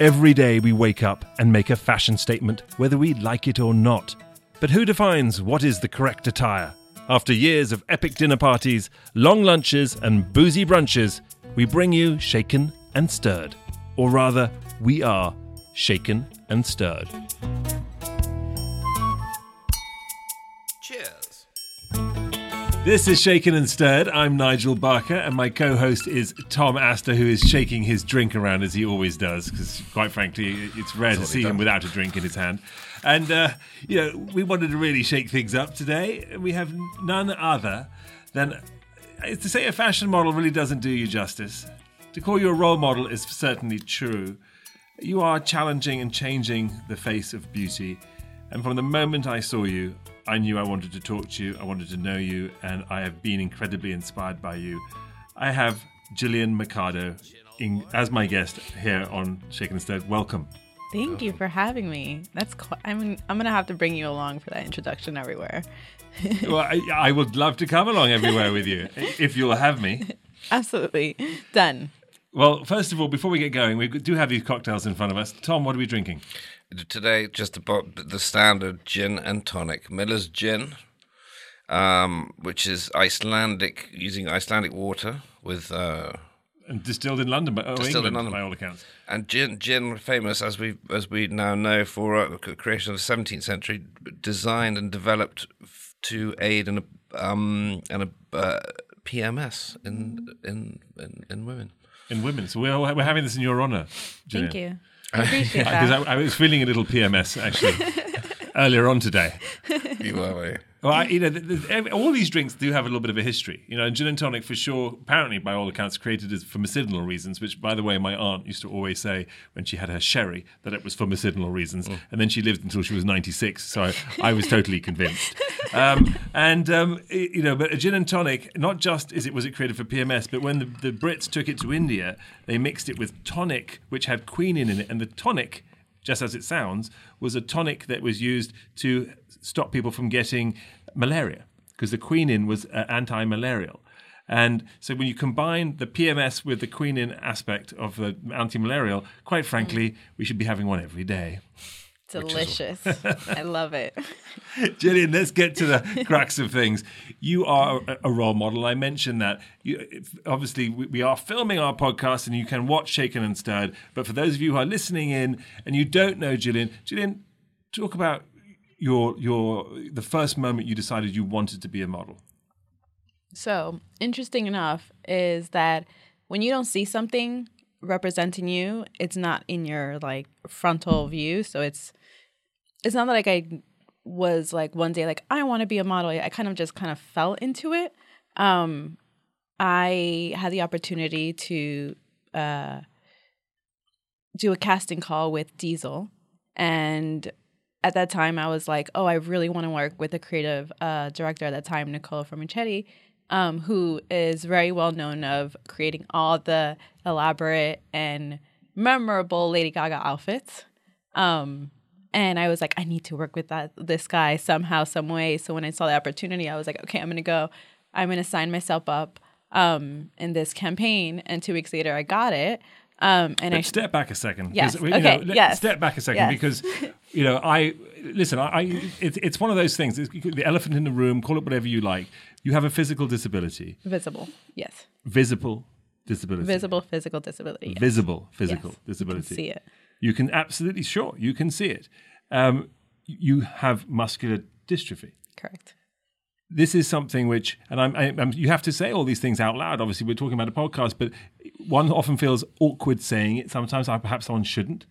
Every day we wake up and make a fashion statement, whether we like it or not. But who defines what is the correct attire? After years of epic dinner parties, long lunches, and boozy brunches, we bring you Shaken and Stirred. Or rather, we are Shaken and Stirred. This is Shaken and Stirred. I'm Nigel Barker, and my co host is Tom Astor, who is shaking his drink around as he always does, because quite frankly, it's rare to see him without a drink in his hand. And, uh, you know, we wanted to really shake things up today. We have none other than. To say a fashion model really doesn't do you justice. To call you a role model is certainly true. You are challenging and changing the face of beauty. And from the moment I saw you, I knew I wanted to talk to you, I wanted to know you, and I have been incredibly inspired by you. I have Gillian Mercado in, as my guest here on Shaken Stirred. Welcome. Thank you for having me. That's quite, I'm I'm gonna have to bring you along for that introduction everywhere. well, I, I would love to come along everywhere with you if you'll have me. Absolutely done. Well, first of all, before we get going, we do have these cocktails in front of us. Tom, what are we drinking? Today, just about the standard gin and tonic. Miller's Gin, um, which is Icelandic, using Icelandic water with. Uh, And distilled in London, by, oh, Distilled in London. by all accounts. and gin, gin famous as we as we now know for uh, creation of the 17th century, designed and developed f- to aid in a um, and a uh, PMS in, in in in women. In women. So we're, we're having this in your honour. Thank you. I appreciate Because that. I, I was feeling a little PMS actually earlier on today. You are a- Well, I, you know, th- th- every- all these drinks do have a little bit of a history. You know, and gin and tonic for sure, apparently by all accounts, created as for medicinal reasons. Which, by the way, my aunt used to always say when she had her sherry that it was for medicinal reasons. And then she lived until she was ninety six, so I, I was totally convinced. Um, and um, i- you know, but a gin and tonic, not just is it was it created for PMS, but when the, the Brits took it to India, they mixed it with tonic, which had quinine in it, and the tonic just as it sounds, was a tonic that was used to stop people from getting malaria because the quinine was uh, anti-malarial. And so when you combine the PMS with the quinine aspect of the anti-malarial, quite frankly, we should be having one every day. Delicious. I love it. Gillian, let's get to the crux of things. You are a- role model. I mentioned that. You, obviously, we, we are filming our podcast, and you can watch Shaken and Stirred. But for those of you who are listening in and you don't know Gillian, Gillian, talk about your your the first moment you decided you wanted to be a model. So interesting enough is that when you don't see something representing you, it's not in your like frontal view. So it's it's not like I was like one day like I want to be a model. I kind of just kind of fell into it. Um, I had the opportunity to uh, do a casting call with Diesel, and at that time I was like, oh, I really want to work with the creative uh, director at that time, Nicola Formichetti, um, who is very well known of creating all the elaborate and memorable Lady Gaga outfits. Um, and I was like, I need to work with that this guy somehow, some way. So when I saw the opportunity, I was like, okay, I'm gonna go. I'm gonna sign myself up um, in this campaign. And two weeks later, I got it. Um, and I step back a second. Yes, okay, know, yes, Step back a second yes. because, you know, I listen. I, I it's it's one of those things. It's the elephant in the room. Call it whatever you like. You have a physical disability, visible, yes, visible disability, visible physical disability. Yes. visible physical Yes. disability. You can see it. You can absolutely sure you can see it. Um, you have muscular dystrophy. Correct. This is something which, and I'm, I'm, you have to say all these things out loud. Obviously, we're talking about a podcast, but one often feels awkward saying it. Sometimes, I, perhaps someone shouldn't.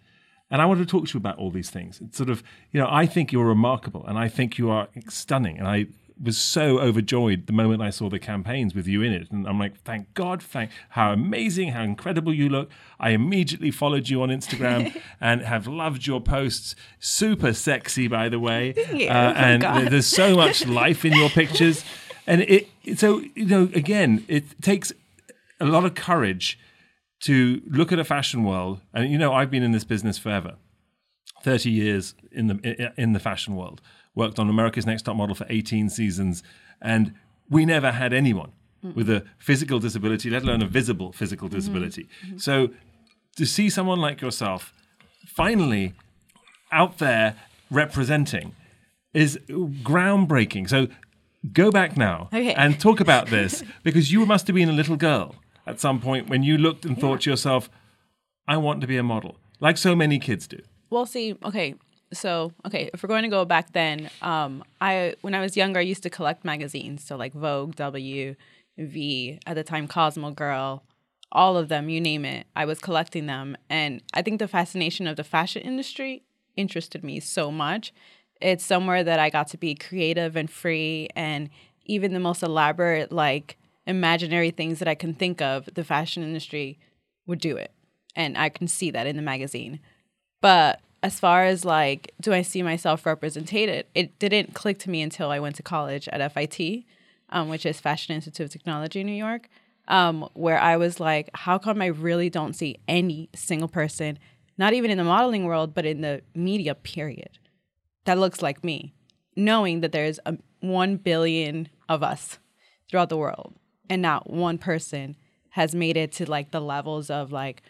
And I want to talk to you about all these things. It's sort of, you know, I think you're remarkable, and I think you are stunning, and I was so overjoyed the moment I saw the campaigns with you in it. And I'm like, thank God, thank how amazing, how incredible you look. I immediately followed you on Instagram and have loved your posts. Super sexy, by the way. you. Uh, Oh, and God. there's so much life in your pictures. And it, it- so, you know, again, it takes a lot of courage to look at a fashion world. And, you know, I've been in this business forever. 30 years in the in the fashion world. Worked on America's Next Top Model for 18 seasons, and we never had anyone with a physical disability, let alone a visible physical disability. Mm-hmm. So to see someone like yourself finally out there representing is groundbreaking. So go back now Okay. and talk about this because you must have been a little girl at some point when you looked and thought to yourself, I want to be a model, like so many kids do. Well, see, okay, so okay, if we're going to go back then, um, I when I was younger, I used to collect magazines, so like Vogue, W, V, at the time Cosmo Girl, all of them, you name it. I was collecting them, and I think the fascination of the fashion industry interested me so much. It's somewhere that I got to be creative and free, and even the most elaborate, like imaginary things that I can think of, the fashion industry would do it, and I can see that in the magazine. But as far as like, do I see myself represented? It didn't click to me until I went to college at FIT, um, which is Fashion Institute of Technology in New York, um, where I was like, how come I really don't see any single person, not even in the modeling world, but in the media period, that looks like me, knowing that there's a, 1 billion of us throughout the world, and not one person has made it to like the levels of like,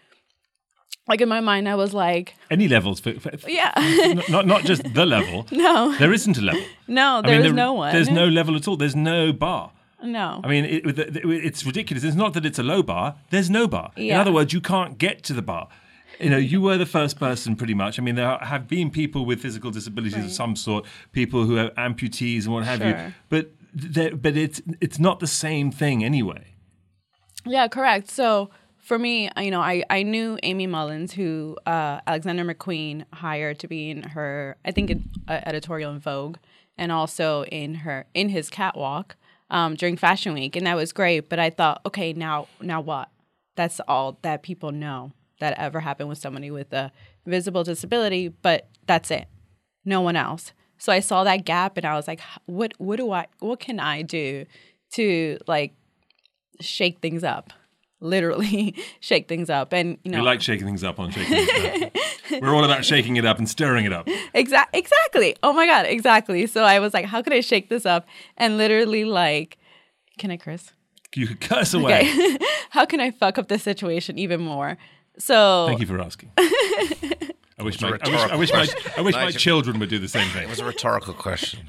like in my mind, I was like, Any levels for, for yeah, not not just the level. no, There isn't a level. no, I there's mean, there- no one. There's no level at all. There's no bar. no. I mean, it, it- it's ridiculous. It's not that it's a low bar. There's no bar. Yeah. In other words, you can't get to the bar. You know, you were the first person, pretty much. I mean, there have been people with physical disabilities of some sort, people who are amputees and what have you. Sure. But but it's it's not the same thing anyway. Yeah, correct. So for me, you know, I, I knew Aimee Mullins, who uh, Alexander McQueen hired to be in her, I think, in, uh, editorial in Vogue, and also in her in his catwalk um, during Fashion Week, and that was great. But I thought, okay, now now what? That's all that people know that ever happened with somebody with a visible disability, but that's it. No one else. So I saw that gap, and I was like, what what do I what can I do to like shake things up literally shake things up and you know We like shaking things up on shaking things up. We're all about shaking it up and stirring it up. Exa- exactly oh my god exactly so i was like how could i shake this up and literally like can i curse You could curse away. okay how can i fuck up the situation even more so Thank you for asking. I wish, my, I wish, I wish, my, I wish my children would do the same thing. It was a rhetorical question.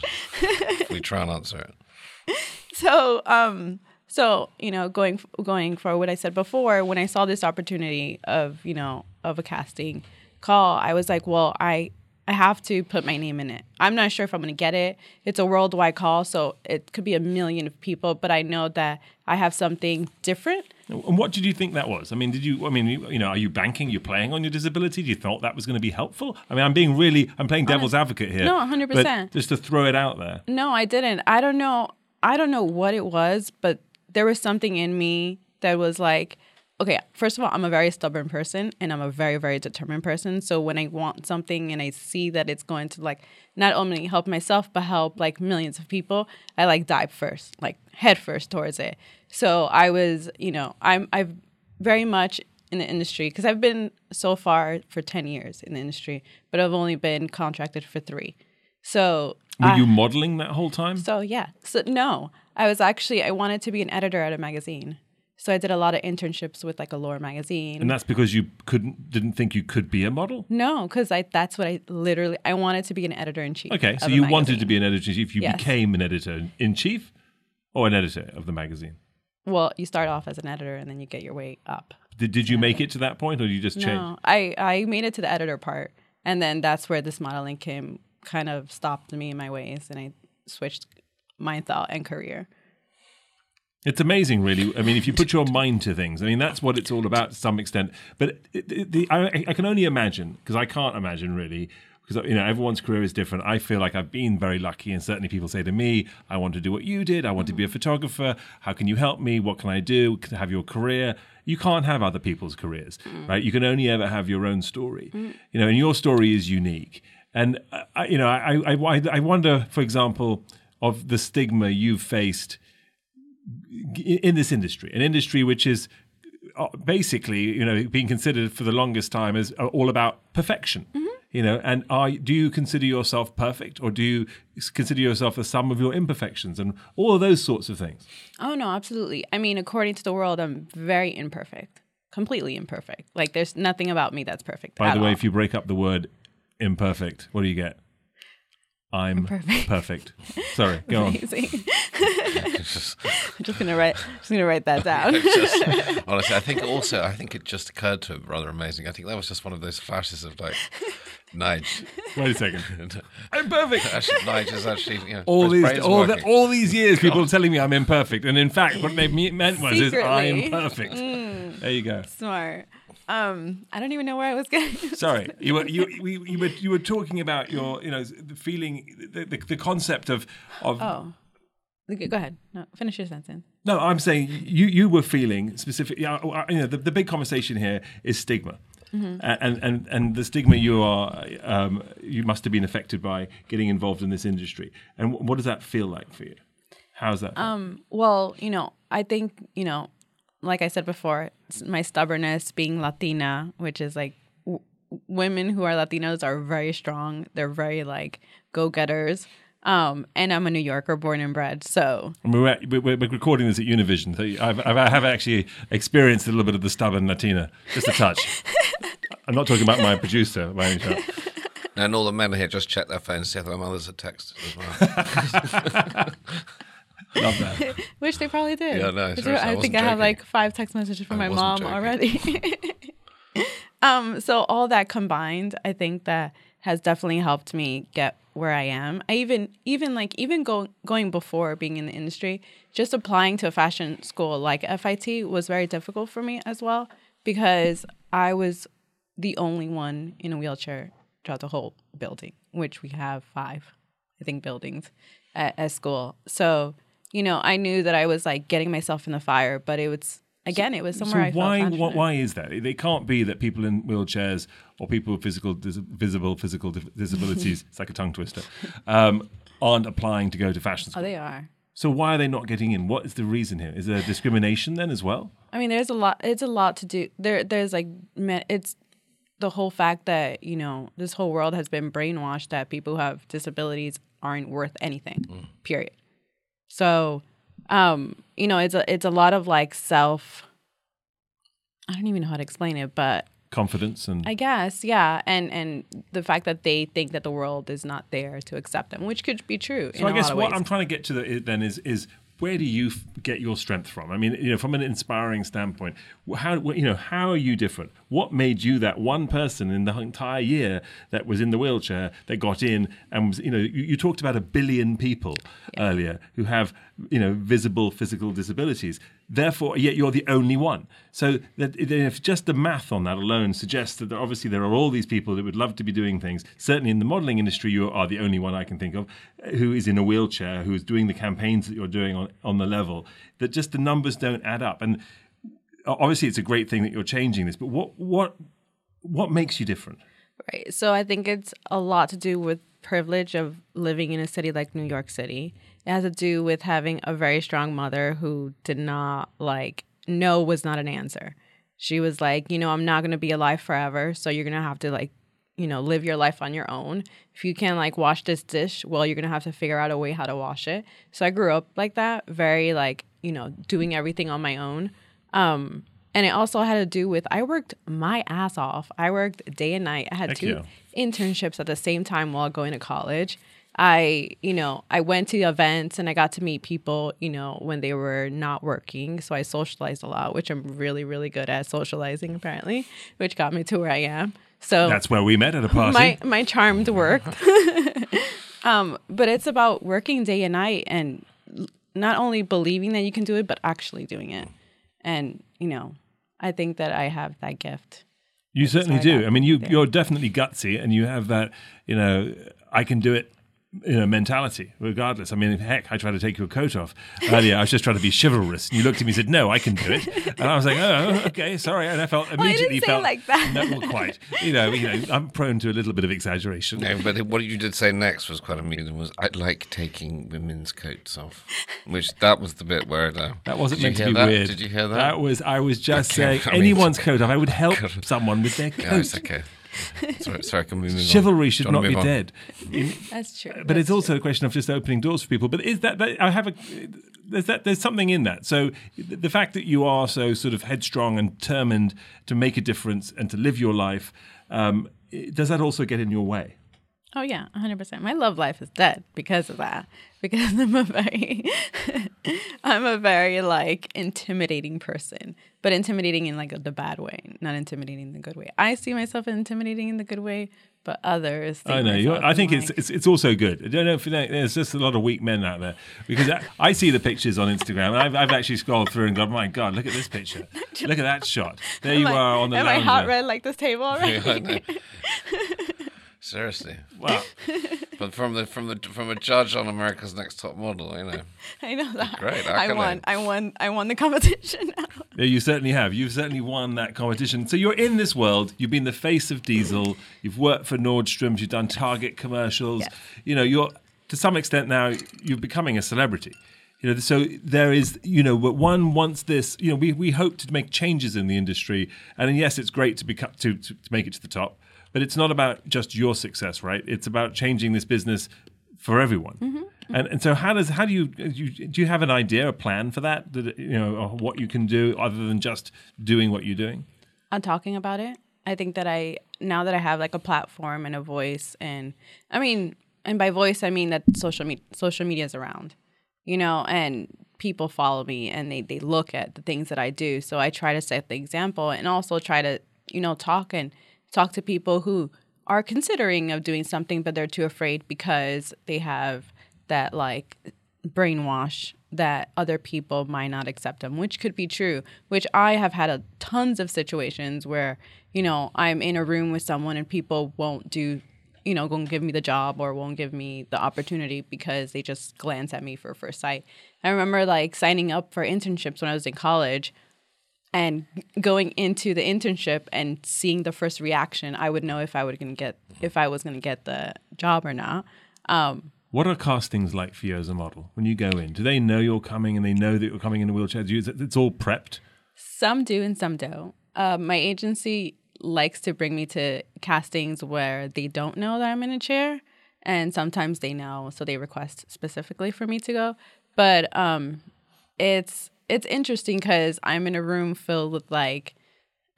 we try and answer it. so um so you know going going for what i said before when i saw this opportunity of you know of a casting call i was like well i i have to put my name in it i'm not sure if i'm going to get it it's a worldwide call so it could be a million of people but i know that i have something different And what did you think that was? I mean, did you? I mean, you, you know, are you banking? You're playing on your disability? Do you thought that was going to be helpful? I mean, I'm being really, I'm playing devil's advocate here. No, 100%. Just to throw it out there. No, I didn't. I don't know. I don't know what it was, but there was something in me that was like, okay, first of all, I'm a very stubborn person and I'm a very, very determined person. So when I want something and I see that it's going to like not only help myself, but help like millions of people, I like dive first, like head first towards it. So I was, you know, I'm, I've very much in the industry because I've been so far for 10 years in the industry, but I've only been contracted for three. So Were I- you modeling that whole time? so yeah. So no, I was actually I wanted to be an editor at a magazine. So I did a lot of internships with like a Allure magazine. and that's because you couldn't, didn't think you could be a model. no, because I that's what I literally I wanted to be an editor in chief. Okay, so you wanted to be an editor in chief. You Yes. became an editor in chief, or an editor of the magazine. Well, you start off as an editor and then you get your way up. Did, did you make it to that point, or you just changed? No, I I made it to the editor part, and then that's where this modeling came. Kind of stopped me in my ways, and I switched my thought and career. It's amazing, really. I mean, if you put your mind to things, I mean, that's what it's all about to some extent. But the, I, I can only imagine, because I can't imagine really, because you know everyone's career is different. I feel like I've been very lucky, and certainly people say to me, "I want to do what you did. I want to be a photographer. How can you help me? What can I do? I have your career?" You can't have other people's careers, right? You can only ever have your own story, you know, and your story is unique. And uh, I, you know, I, I, I wonder, for example, of the stigma you've faced in this industry, an industry which is uh, basically, you know, being considered for the longest time as uh, all about perfection. You know, and are do you consider yourself perfect, or do you consider yourself the sum of your imperfections, and all of those sorts of things? Oh no, absolutely. I mean, according to the world, I'm very imperfect completely imperfect. Like there's nothing about me that's perfect. By the way, all. if you break up the word imperfect, what do you get? I'm Imperfect. perfect. Sorry, go on. Amazing. It's just- I'm just gonna write. Just gonna write that down. just- honestly, I think also, I think it just occurred to him rather amazing. I think that was just one of those flashes of like, Nige. Wait a second. I'm perfect. Actually, Nige is actually, you know, All these, all, the, all these years, people are telling me I'm imperfect, and in fact, what they meant was is I'm Secretly. perfect. Mm. There you go. Smart. Um, I don't even know where I was going. Sorry, you were you, we, you were you were talking about your you know the feeling the, the, the concept of of oh, go ahead. No, finish your sentence. no I'm saying you you were feeling specific yeah, uh, you know the, the big conversation here is stigma. Mm-hmm. And, and and the stigma you are um, you must have been affected by getting involved in this industry and wh- what does that feel like for you? How's that? Um, well, you know, I think, you know, like I said before, s- my stubbornness being Latina, which is like w- women who are Latinos are very strong. They're very like go getters. Um, and I'm a New Yorker, born and bred. So And we're, at- we're, we're recording this at Univision, so I've, I've, I have actually experienced a little bit of the stubborn Latina, just a touch. I'm not talking about my producer by any chance. And all the men here just check their phones, see if their mothers had texted as well. Love that. which they probably did. Yeah, no, 'Cause seriously, I I, think I have joking. like five text messages from I my mom joking. already. um, so all that combined, I think that has definitely helped me get where I am. I even even like even go, going before being in the industry, just applying to a fashion school like FIT was very difficult for me as well because I was the only one in a wheelchair throughout the whole building, which we have five, I think, buildings at, at school. So, you know, I knew that I was like getting myself in the fire, but it was again, it was somewhere I so why, felt why why is that? It can't be that people in wheelchairs or people with physical dis- visible physical dis- disabilities, it's like a tongue twister, um, aren't applying to go to fashion school. Oh, they are. so why are they not getting in? What is the reason here? Is there discrimination then as well? I mean, there's a lot. It's a lot to do. There, there's like, it's the whole fact that you know this whole world has been brainwashed that people who have disabilities aren't worth anything. Period. So, um, you know, it's a it's a lot of like self. I don't even know how to explain it, but Confidence and I guess, yeah, and and the fact that they think that the world is not there to accept them, which could be true. So I guess what I'm trying to get to the, then is is where do you f- get your strength from? I mean, you know, from an inspiring standpoint, how you know how are you different? What made you that one person in the entire year that was in the wheelchair that got in and was you know you, you talked about a billion people earlier who have you know visible physical disabilities. Therefore, yet you're the only one. So that if just the math on that alone suggests that there, obviously there are all these people that would love to be doing things. Certainly in the modelling industry, you are the only one I can think of uh, who is in a wheelchair, who is doing the campaigns that you're doing on, on the level. That just the numbers don't add up. And obviously, it's a great thing that you're changing this. But what what what makes you different? Right. So I think it's a lot to do with privilege of living in a city like New York City. It has to do with having a very strong mother who did not like no was not an answer. She was like, you know, I'm not going to be alive forever, so you're going to have to like, you know, live your life on your own. If you can like wash this dish, well, you're going to have to figure out a way how to wash it. So I grew up like that, very like, you know, doing everything on my own. Um and it also had to do with I worked my ass off. I worked day and night. I had Heck two yeah. internships at the same time while going to college. I, you know, I went to events and I got to meet people, you know, when they were not working. So I socialized a lot, which I'm really, really good at socializing apparently, which got me to where I am. So That's where we met at a party. my my charmed worked. um, but it's about working day and night and not only believing that you can do it, but actually doing it. And you know, I think that I have that gift. You certainly do. I mean, you there. you're definitely gutsy, and you have that. You know, I can do it. You know, mentality. Regardless, I mean, heck, I tried to take your coat off earlier. I was just trying to be chivalrous, and you looked at me and said, "No, I can do it," and I was like, "Oh, okay, sorry." And I felt I didn't immediately say it felt like that. No, well, quite. You know, you know, I'm prone to a little bit of exaggeration. No, but what you did say next was quite amusing. Was I like taking women's coats off? Which that was the bit where uh, That wasn't did meant to be that? weird. Did you hear that? That was. I was just Okay, saying I mean- anyone's coat off. I would help someone with their coat. Yeah, it's coat. okay. Sorry, sorry, can we move on? Chivalry should not be on? dead. That's true. but it's also a question of just opening doors for people. But is that, that I have a there's that there's something in that. So the fact that you are so sort of headstrong and determined to make a difference and to live your life, um, does that also get in your way? Oh yeah, hundred percent. My love life is dead because of that. Because I'm a very, I'm a very like intimidating person, but intimidating in like the bad way, not intimidating in the good way. I see myself intimidating in the good way, but others. I know. I think it's, like- it's it's also good. I don't know if you know, there's just a lot of weak men out there because I, I see the pictures on Instagram and I've, I've actually scrolled through and gone, my God, look at this picture. Look at that shot. There you I- are on the Am I lounger. hot red like this table already? Yeah, I. Seriously, Wow. but from the from the from a judge on America's Next Top Model, you know, I know that. Great, I accolade. won. I won. I won the competition. Yeah, you certainly have. You've certainly won that competition. So you're in this world. You've been the face of diesel. You've worked for Nordstrom's. You've done Target commercials. Yes. You know, you're to some extent now you're becoming a celebrity. You know, so there is, you know, but one wants this. You know, we, we hope to make changes in the industry, and yes, it's great to become to, to to make it to the top, but it's not about just your success, right? It's about changing this business for everyone. Mm-hmm, mm-hmm. And and so how does how do you, you do you have an idea, a plan for that? That you know or what you can do other than just doing what you're doing. on talking about it. I think that I now that I have like a platform and a voice, and I mean, and by voice I mean that social media social media is around, you know, and people follow me and they they look at the things that I do. So I try to set the example and also try to you know talk and talk to people who are considering of doing something but they're too afraid because they have that like brainwash that other people might not accept them, which could be true. Which I have had a tons of situations where you know I'm in a room with someone and people won't do, you know, won't give me the job or won't give me the opportunity because they just glance at me for first sight. I remember like signing up for internships when I was in college and going into the internship and seeing the first reaction, I would know if I would gonna get if I was gonna get the job or not. Um, What are castings like for you as a model when you go in? Do they know you're coming and they know that you're coming in a wheelchair? Do you, it's all prepped. Some do and some don't. Uh, my agency likes to bring me to castings where they don't know that I'm in a chair, and sometimes they know, so they request specifically for me to go. But um, it's it's interesting because I'm in a room filled with like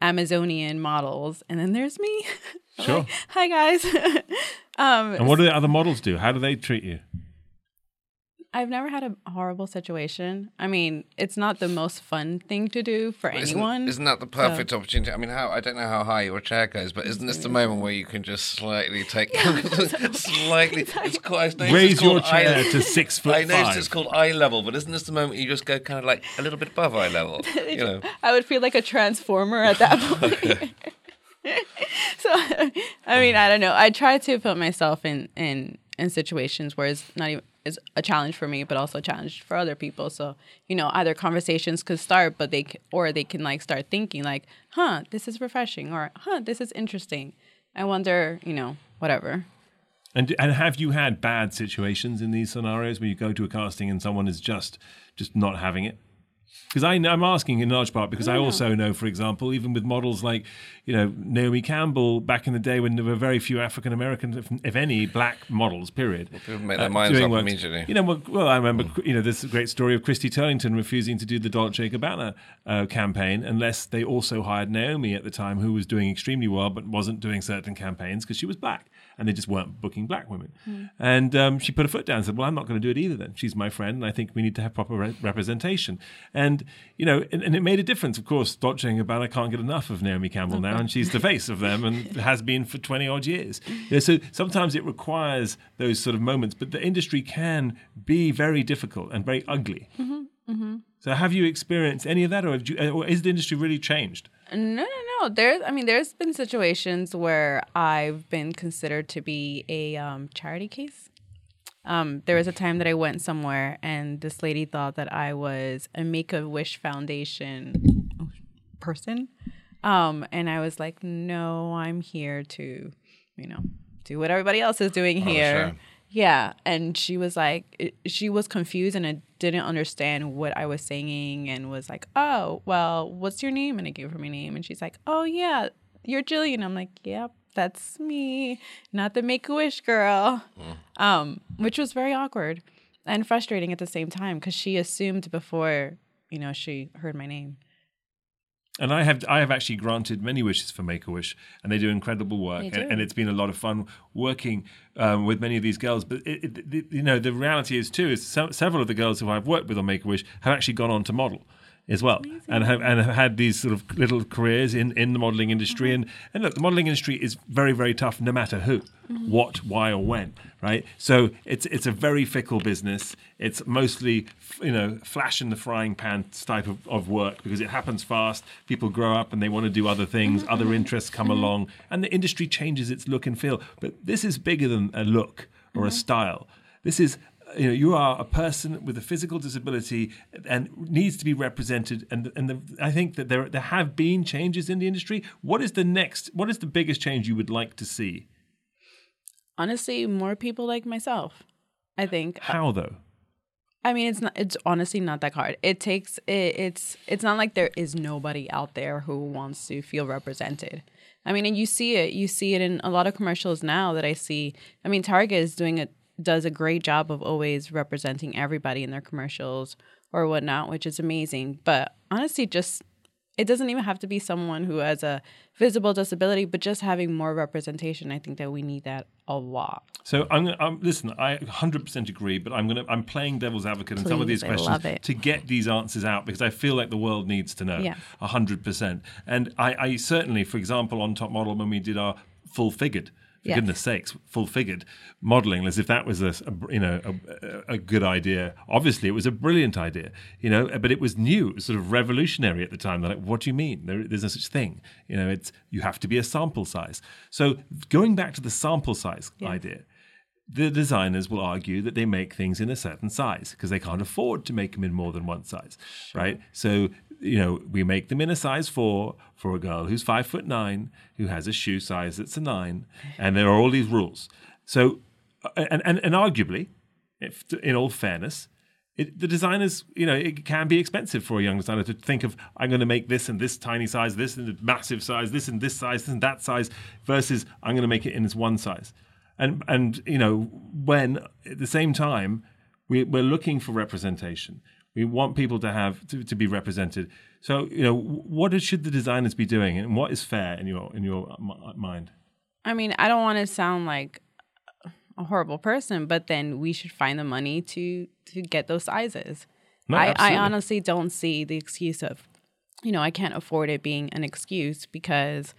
Amazonian models, and then there's me. Sure. like, Hi guys. um, And what do the other models do? How do they treat you? I've never had a horrible situation. I mean, it's not the most fun thing to do for isn't, anyone. isn't that the perfect opportunity? I mean, how I don't know how high your chair goes, but isn't this the moment where you can just slightly take slightly? It's called, I noticed Raise your called eye- chair to six foot I know five. it's called eye level, but isn't this the moment you just go kind of like a little bit above eye level? You know, I would feel like a transformer at that point. so I mean, I don't know. I try to put myself in in in situations where it's not even it's a challenge for me, but also a challenge for other people. So you know, either conversations could start, but they or they can like start thinking like, "Huh, this is refreshing," or "Huh, this is interesting." I wonder, you know, whatever. And and have you had bad situations in these scenarios where you go to a casting and someone is just just not having it? Because I'm asking in large part because I also know, for example, even with models like, you know, Naomi Campbell back in the day when there were very few African American, if, if any, black models. Period. people make their minds up work. immediately. You know, well, well, I remember, you know, this great story of Christy Turlington refusing to do the Dolce Gabbana uh, campaign unless they also hired Naomi at the time, who was doing extremely well but wasn't doing certain campaigns because she was black and they just weren't booking black women. And um, she put her foot down and said, "Well, I'm not going to do it either. Then she's my friend, and I think we need to have proper re- representation." And you know, and, and it made a difference. Of course, Dolce Gabbana can't get enough of Naomi Campbell now, and she's the face of them and has been for 20 odd years. You know, so sometimes it requires those sort of moments, but the industry can be very difficult and very ugly. So, have you experienced any of that, or, have you, or is the industry really changed? No, no, no. There's, I mean, there's been situations where I've been considered to be a um, charity case. Um, there was a time that I went somewhere and this lady thought that I was a Make a Wish Foundation person. Um, and I was like, no, I'm here to, you know, do what everybody else is doing here. sure. Yeah. And she was like, it- she was confused and I didn't understand what I was saying and was like, oh, well, what's your name? And I gave her my name. And she's like, oh, yeah, you're Gillian. I'm like, yep, that's me, not the Make a Wish girl, um, which was very awkward. and frustrating at the same time because she assumed before you know she heard my name. And I have I have actually granted many wishes for Make a Wish, and they do incredible work, They and, do. and it's been a lot of fun working um, with many of these girls. But it, it, the- you know, the reality is too is se- several of the girls who I've worked with on Make a Wish have actually gone on to model as well, and have and have had these sort of little careers in, in the modeling industry. Mm-hmm. And and look, the modeling industry is very very tough, no matter who, mm-hmm. what, why, or when, right? So it's it's a very fickle business. It's mostly you know flash in the frying pan type of, of work because it happens fast. People grow up and they want to do other things. Mm-hmm. Other interests come along, and the industry changes its look and feel. But this is bigger than a look or a style. This is you know you are a person with a physical disability and needs to be represented and and the, I think that there there have been changes in the industry what is the next what is the biggest change you would like to see Honestly, more people like myself. I think. how though I mean, it's not. It's honestly not that hard. It takes. It, it's. It's not like there is nobody out there who wants to feel represented. I mean, and you see it. You see it in a lot of commercials now that I see. I mean, Target is doing a does a great job of always representing everybody in their commercials or whatnot, which is amazing. But honestly, just it doesn't even have to be someone who has a visible disability, but just having more representation. I think that we need that a lot. So I'm, gonna- I'm listen. I 100% agree, but I'm gonna I'm playing devil's advocate in some of these I questions to get these answers out because I feel like the world needs to know. Yeah. 100%. And I, I certainly, for example, on Top Model when we did our full figured. For Yes. goodness sakes, full figured modeling as if that was a, a- you know a, a good idea. Obviously, it was a brilliant idea, you know, but it was new, it was sort of revolutionary at the time. They're like, what do you mean? There, there's no such thing, you know. It's you have to be a sample size. So going back to the sample size idea, the designers will argue that they make things in a certain size because they can't afford to make them in more than one size, right? So you know we make them in a size four for a girl who's five foot nine who has a shoe size that's a nine, and there are all these rules. So uh, and and, and arguably, if in all fairness. It, the designers, you know, it can be expensive for a young designer to think of I'm going to make this in this tiny size, this in a massive size, this in this size, this in that size, versus I'm going to make it in this one size and and you know when at the same time we, we're looking for representation we want people to have to, to be represented. So you know what should the designers be doing and what is fair in your in your uh, mind? I mean, I don't want to sound like a horrible person, but then we should find the money to to get those sizes. No, I, I honestly don't see the excuse of, you know, I can't afford it being an excuse because,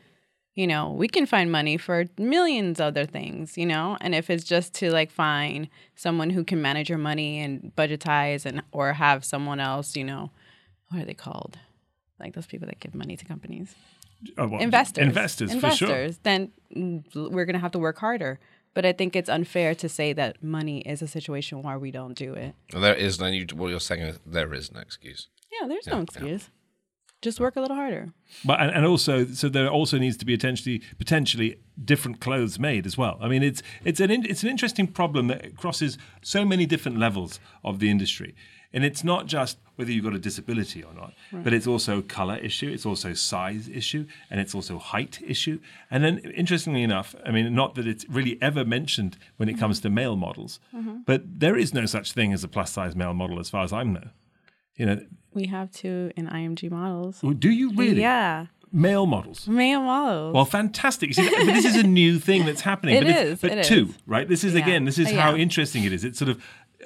you know, we can find money for millions other things, you know, and if it's just to like find someone who can manage your money and budgetize and or have someone else, you know, what are they called? Like those people that give money to companies. Oh, well, investors. investors for sure. Investors. Then we're going to have to work harder. But i think it's unfair to say that money is a situation why we don't do it. Well, there is no. You, what you're saying is there is no excuse. yeah there's no excuse just work a little harder But and, and also, so there also needs to be potentially potentially different clothes made as well. I mean, it's it's an in, it's an interesting problem that crosses so many different levels of the industry, and it's not just whether you've got a disability or not, but it's also color issue, it's also size issue, and it's also height issue. And then, interestingly enough, I mean, not that it's really ever mentioned when it comes to male models, mm-hmm. but there is no such thing as a plus size male model, as far as I know. You know, we have to in img models do you really yeah male models? male models Well, fantastic. See, but this is a new thing that's happening. It but is, But it two, is. right? This is Yeah. again. This is how yeah. interesting it is. It's sort of,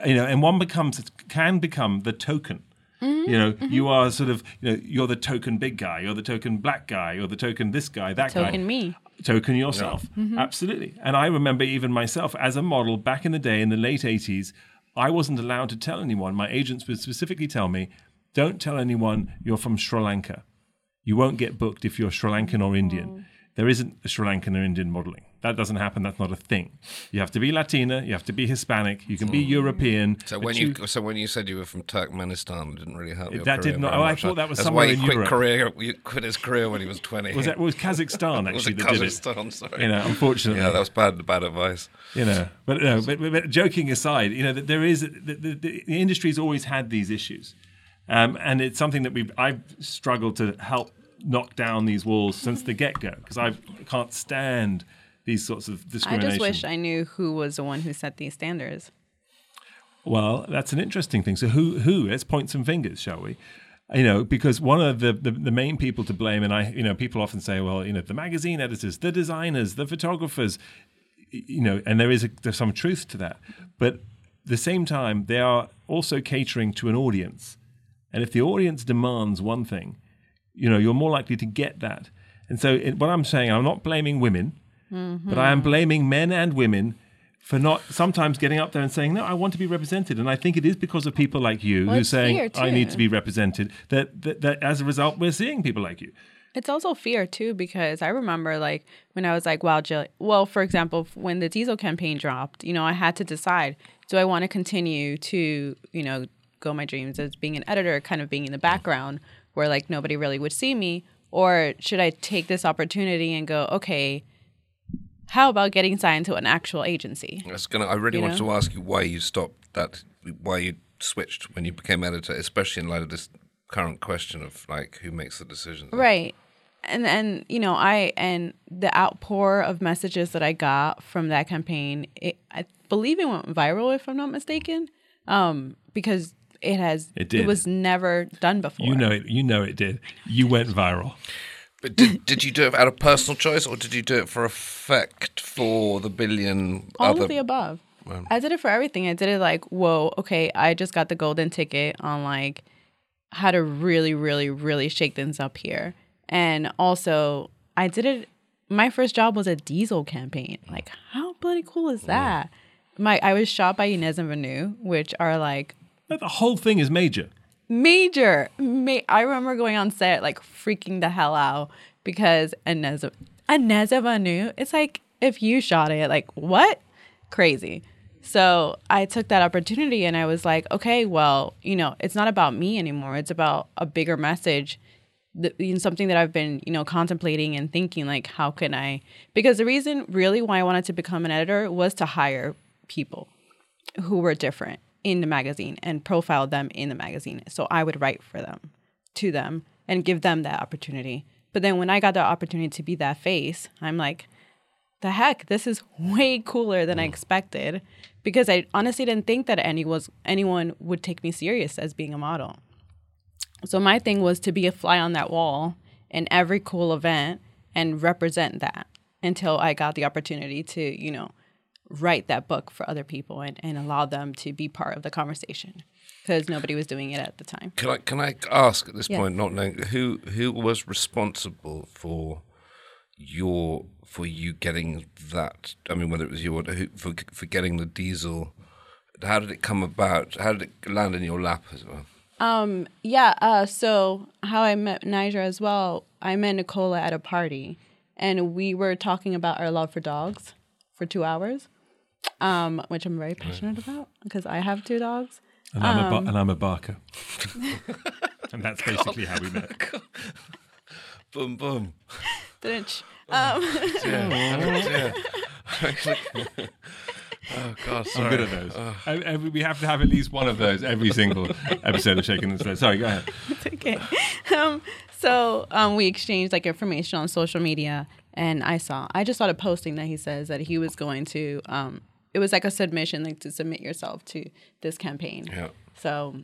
you know, and one becomes can become the token. Mm-hmm, You know, you are sort of, you know, you're the token big guy, you're the token black guy, you're the token this guy, that guy. token me Token yourself. Mm-hmm. Absolutely. And I remember even myself as a model back in the day in the late 80s, I wasn't allowed to tell anyone. My agents would specifically tell me, don't tell anyone you're from Sri Lanka. You won't get booked if you're Sri Lankan or Indian. Oh. There isn't a Sri Lankan or Indian modeling. That doesn't happen. That's not a thing. You have to be Latina. You have to be Hispanic. You can be European. So when you, so when you said you were from Turkmenistan, it didn't really help your That did not- very oh, I thought that was That's somewhere why in he quit Europe. career. You quit his career when he was twenty. was that it was Kazakhstan was actually it that did it. Kazakhstan? Sorry. You know, unfortunately. yeah, that was bad. Bad advice. you know but no but, but, but joking aside you know that there is the, the, the, the industry's always had these issues um, and it's something that we've i've struggled to help knock down these walls since the get-go because i can't stand these sorts of i just wish i knew who was the one who set these standards Well, that's an interesting thing. So who who? Let's point some fingers, shall we? You know, because one of the, the, the main people to blame, and I, you know, people often say, well, you know, the magazine editors, the designers, the photographers, you know, and there is a, there's some truth to that. But at the same time, they are also catering to an audience, and if the audience demands one thing, you know, you're more likely to get that. And so, it, what I'm saying, I'm not blaming women, but I am blaming men and women for not sometimes getting up there and saying, "No, I want to be represented." And I think it is because of people like you Well, it's saying, "I need to be represented." That, that that as a result, we're seeing people like you. It's also fear too, because I remember like when I was like, wow, Jill. Well, for example, when the diesel campaign dropped, you know, I had to decide: do I want to continue to, you know, go my dreams as being an editor, kind of being in the background where like nobody really would see me, or should I take this opportunity and go, okay, how about getting signed to an actual agency? I was gonna. I really You wanted know? to ask you why you stopped that. Why you switched when you became editor, especially in light of this current question of like who makes the decisions. Right. And and you know, I and the outpour of messages that I got from that campaign, it, I believe it went viral if I'm not mistaken. Um because it has It did. was never done before. You know it. You know it did. You went viral. But did, did you do it out of personal choice, or did you do it for effect for the billion all other? of the above. I did it for everything. I did it like, whoa, okay, I just got the golden ticket on like how to really, really, really shake things up here. And also, I did it. My first job was a diesel campaign. Like, how bloody cool is that? My I was shot by Inez and Vinoodh, which are like The whole thing is major. Major. Ma- I remember going on set like freaking the hell out because Inez Inez Vinoodh. It's like if you shot it, like what? Crazy. So I took that opportunity and I was like, okay, well, you know, it's not about me anymore. It's about a bigger message. Something that I've been, you know, contemplating and thinking, like, how can I? Because the reason, really, why I wanted to become an editor was to hire people who were different in the magazine and profile them in the magazine. So I would write for them, to them, and give them that opportunity. But then when I got the opportunity to be that face, I'm like, the heck, this is way cooler than I mm. expected because I honestly didn't think that any was anyone would take me serious as being a model. So my thing was to be a fly on that wall in every cool event and represent that until I got the opportunity to, you know, write that book for other people and, and allow them to be part of the conversation because nobody was doing it at the time. Can I can I ask at this Yeah. point, not knowing who who was responsible for your for you getting that? I mean, whether it was you or who, for for getting the diesel. How did it come about? How did it land in your lap as well? Um, yeah, uh, so how I met Niger as well, I met Nicola at a party and we were talking about our love for dogs for two hours, um, which I'm very passionate about because I have two dogs. And I'm, a, Um, bar- and I'm a barker. and that's basically how we met. Boom, boom. Didn't um, Yeah. oh God, sorry. I'm good at those. I- I- we have to have at least one of those every single episode of Shaking and Stir. Sorry, go ahead. It's okay. Um, so um, we exchanged like information on social media, and I saw I just started posting that he says that he was going to. Um, it was like a submission, like to submit yourself to this campaign. Yeah. So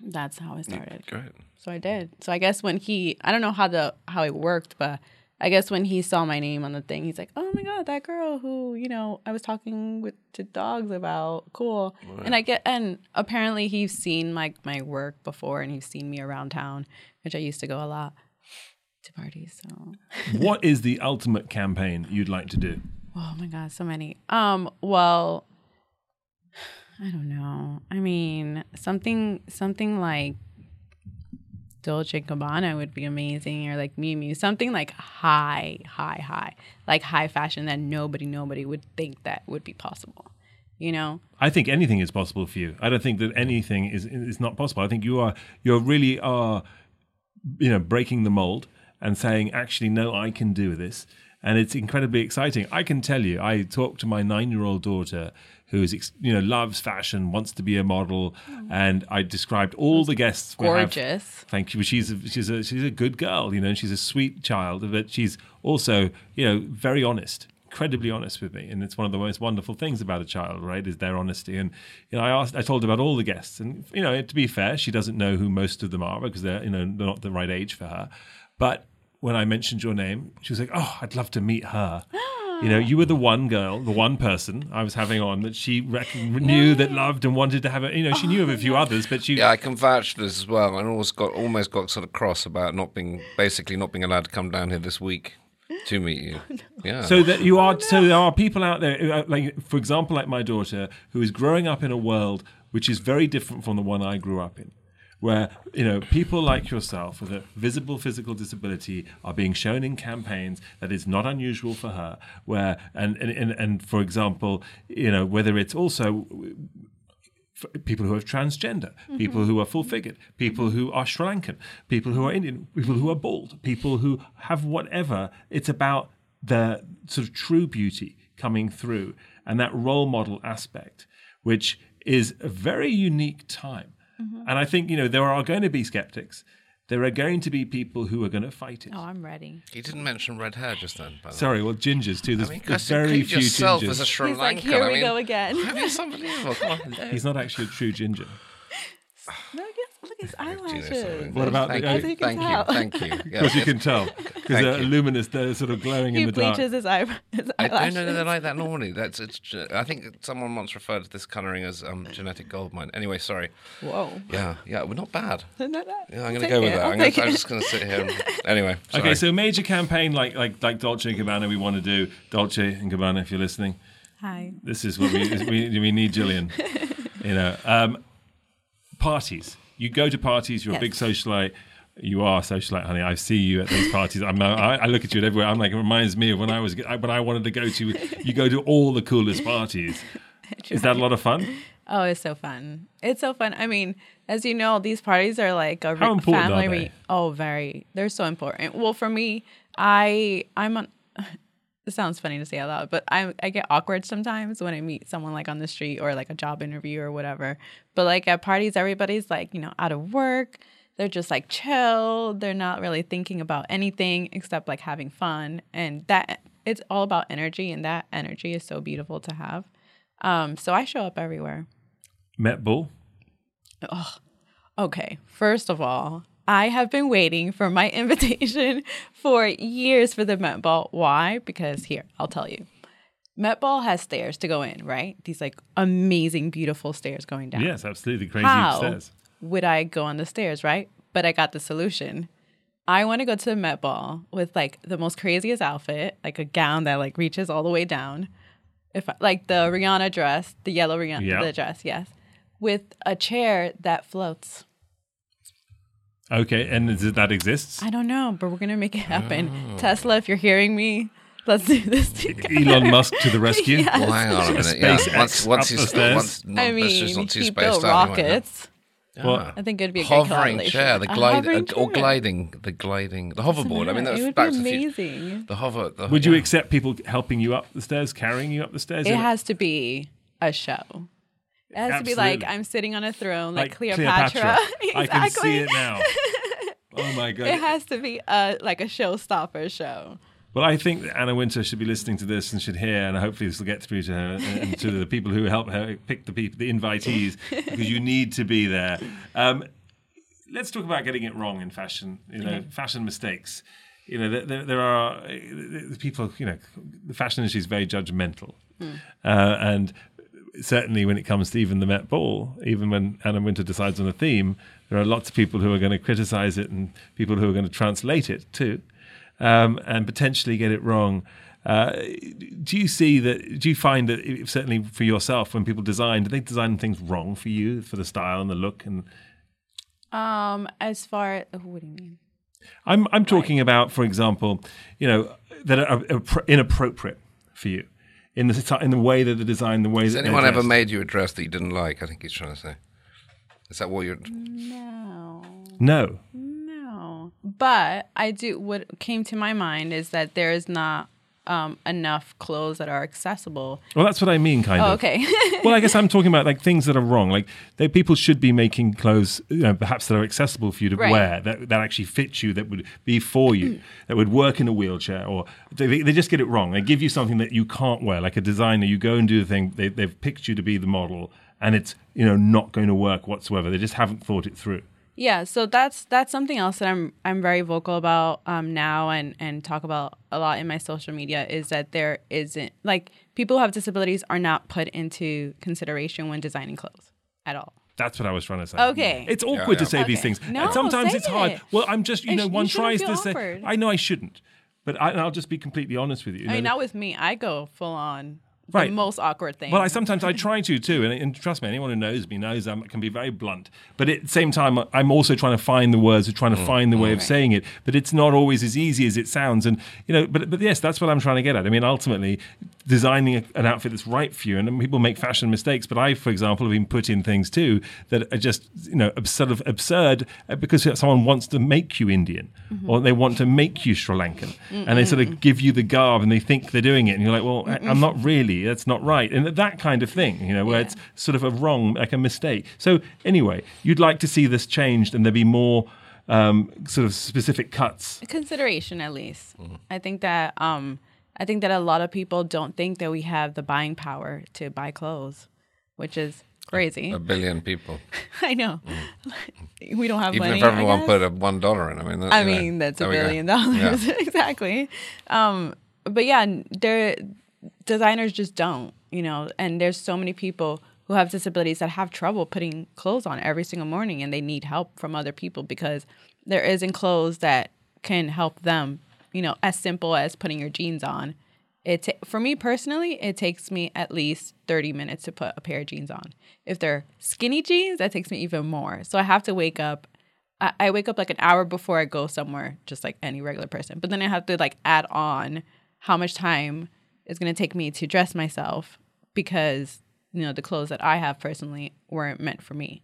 that's how it started. Great. So I did. So I guess when he, I don't know how the how it worked, but I guess when he saw my name on the thing, he's like, "Oh my god, that girl who you know I was talking with to dogs about, cool." And I get, and apparently he's seen my my work before, and he's seen me around town, which I used to go a lot to parties. So What is the ultimate campaign you'd like to do? Oh my god, so many. Um, well, I don't know. I mean, something something like Dolce Gabbana would be amazing, or like Miu Miu, something like high, high, high, like high fashion that nobody, nobody would think that would be possible. You know? I think anything is possible for you. I don't think that anything is is not possible. I think you are you really are you know breaking the mold and saying actually no I can do this and it's incredibly exciting. I can tell you I talked to my 9-year-old daughter who is you know loves fashion, wants to be a model mm. and I described all the guests Gorgeous. Thank you. She's a, she's a she's a good girl, you know. and She's a sweet child, but she's also you know very honest, incredibly honest with me, and it's one of the most wonderful things about a child, right? Is their honesty. And you know, I asked, I told her about all the guests, and you know, to be fair, she doesn't know who most of them are because they're you know they're not the right age for her. But when I mentioned your name, she was like, "Oh, I'd love to meet her." Ah. You know, you were the one girl, the one person I was having on that she rec- knew that loved and wanted to have a. You know, she knew of a few oh, others, but she Yeah, I can vouch for this as well. I almost got almost got sort of cross about not being basically not being allowed to come down here this week to meet you. Oh, yeah. So that you are, oh, so there are people out there, who like for example, like my daughter, who is growing up in a world which is very different from the one I grew up in, where you know people like yourself with a visible physical disability are being shown in campaigns that is not unusual for her. Where and and and, and for example, you know whether it's also people who are transgender, mm-hmm. people who are full figured, people who are Sri Lankan, people who are Indian, people who are bald, people who have whatever. It's about the sort of true beauty coming through and that role model aspect, which is a very unique time. Mm-hmm. And I think, you know, there are going to be skeptics. There are going to be people who are going to fight it. Oh, I'm ready. you didn't mention red hair just then. By. Sorry, well, gingers too. There's, I mean, there's very few yourself gingers. as a Sri He's like, here I we mean, go again. I mean, it's unbelievable. Come on. hello. He's not actually a true ginger. Look at, look at his eyelashes. What about thank the- you, As you can thank you, thank you. Yeah, Because you can tell. Because Thank they're you. luminous, they're sort of glowing He in the dark. He bleaches his, eye, his I eyelashes. don't know that they're like that normally. That's it's. I think someone once referred to this colouring as um, genetic gold mine. Anyway, sorry. Whoa. Yeah, yeah, we're well, not bad. No, no, no. Yeah, I'm going to Take go with that. I'll I'm, gonna, I'm just going to sit here. And, anyway, sorry. Okay, so major campaign like like like Dolce and Gabbana, we want to do Dolce and Gabbana. If you're listening, Hi. this is what we we, we need, Gillian. You know, um, parties. You go to parties. You're a big socialite. You are a socialite, honey. I see you at these parties. I'm, I, I look at you everywhere. I'm like, it reminds me of when I was when I wanted to go to. You go to all the coolest parties. Is that a lot of fun? Oh, it's so fun. It's so fun. I mean, as you know, these parties are like a re- family. Re- oh, very. They're so important. Well, for me, I I'm on. It sounds funny to say out loud, but I I get awkward sometimes when I meet someone like on the street or like a job interview or whatever. But like at parties, everybody's like you know out of work. They're just like chill. They're not really thinking about anything except like having fun, and that it's all about energy, and that energy is so beautiful to have. Um, so I show up everywhere. Met Ball? Oh, Okay, first of all, I have been waiting for my invitation for years for the Met Ball. Why? Because here, I'll tell you. Met Ball has stairs to go in, right? These like amazing, beautiful stairs going down. Yes, absolutely crazy How upstairs. would I go on the stairs, right? But I got the solution. I want to go to the Met Ball with like the most craziest outfit, like a gown that like reaches all the way down. If I, like the Rihanna dress, the yellow Rihanna Yeah. the dress, yes, with a chair that floats. Okay, and is it, that exists? I don't know, but we're gonna make it happen. Oh. Tesla, if you're hearing me, let's do this together. Elon Musk to the rescue. Yeah. Well, hang on a minute. Yeah. SpaceX Once, once he's the stairs. once, not, I let's just mean, not too he spaced built out anyway, yeah. rockets. Well, I think it'd be a great hovering collaboration. chair, the A glide, hovering uh, or gliding, the gliding, the hoverboard. I mean, Yeah, that's it would back be to the amazing. The hover. The, would you accept people helping you up the stairs, carrying you up the stairs? It In- has to be a show. It has to be like I'm sitting on a throne, like, like Cleopatra. I can see it now. Oh my god! It has to be a like a showstopper show. Well, I think Anna Wintour should be listening to this and should hear, and hopefully this will get through to her and to the people who help her pick the people, the invitees, because you need to be there. Um, let's talk about getting it wrong in fashion. You know, fashion mistakes. You know, there, there, are uh, the people. You know, the fashion industry is very judgmental, uh, and certainly when it comes to even the Met Ball, even when Anna Wintour decides on a theme, there are lots of people who are going to criticize it and people who are going to translate it too, um, and potentially get it wrong. Uh, do you see that? Do you find that if- certainly for yourself, when people design, do they design things wrong for you for the style and the look? And Um, as far what do you mean? I'm I'm talking about, for example, you know that are appro- inappropriate for you in the in the way that the design, the way Has that they're anyone ever made you a dress that you didn't like? I think he's trying to say. Is that what you're? No. No. No. But I do what came to my mind is that there is not um, enough clothes that are accessible. Well, that's what I mean, kind Oh, of. okay. well, I guess I'm talking about like things that are wrong. Like they, people should be making clothes, you know, perhaps that are accessible for you to Right. wear, that, that actually fit you, that would be for you, that would work in a wheelchair. Or they, they just get it wrong. They give you something that you can't wear. Like a designer, you go and do the thing. They, they've picked you to be the model, and it's you know not going to work whatsoever. They just haven't thought it through. Yeah, so that's that's something else that I'm I'm very vocal about um, now and and talk about a lot in my social media is that there isn't like people who have disabilities are not put into consideration when designing clothes at all. That's what I was trying to say. Okay. It's awkward to yeah. say these things. No, and sometimes say it's hard. it. Well, I'm just, you It know, sh- one you shouldn't tries to feel say. I know I shouldn't, but I, I'll just be completely honest with you. you I mean, not with me. I go full on the Right. most awkward thing. Well, I sometimes I try to too, and, and trust me, anyone who knows me knows I can be very blunt. But at the same time, I'm also trying to find the words, or trying to mm. find the way of mm. saying it. But it's not always as easy as it sounds. And you know, but but yes, that's what I'm trying to get at. I mean, ultimately, designing a, an outfit that's right for you, and people make fashion mistakes. But I, for example, have been put in things too that are just you know sort of absurd uh, because someone wants to make you Indian or they want to make you Sri Lankan, and they sort of give you the garb and they think they're doing it, and you're like, well, I'm not really. That's not right, and that kind of thing, you know, where Yeah. it's sort of a wrong, like a mistake. So anyway, you'd like to see this changed and there be more um, sort of specific cuts. consideration at least. I think that um I think that a lot of people don't think that we have the buying power to buy clothes, which is crazy. A billion people. I know. we don't have Even money. if everyone put a one dollar in, I mean, that, I you know, mean, that's a billion dollars. Yeah. exactly. Um, but yeah, there designers just don't, you know, and there's so many people who have disabilities that have trouble putting clothes on every single morning and they need help from other people because there isn't clothes that can help them, you know, as simple as putting your jeans on. It for me personally, it takes me at least 30 minutes to put a pair of jeans on. If they're skinny jeans, that takes me even more. So I have to wake up I, I wake up like an hour before I go somewhere, just like any regular person. But then I have to like add on how much time it's gonna take me to dress myself because you know the clothes that I have personally weren't meant for me.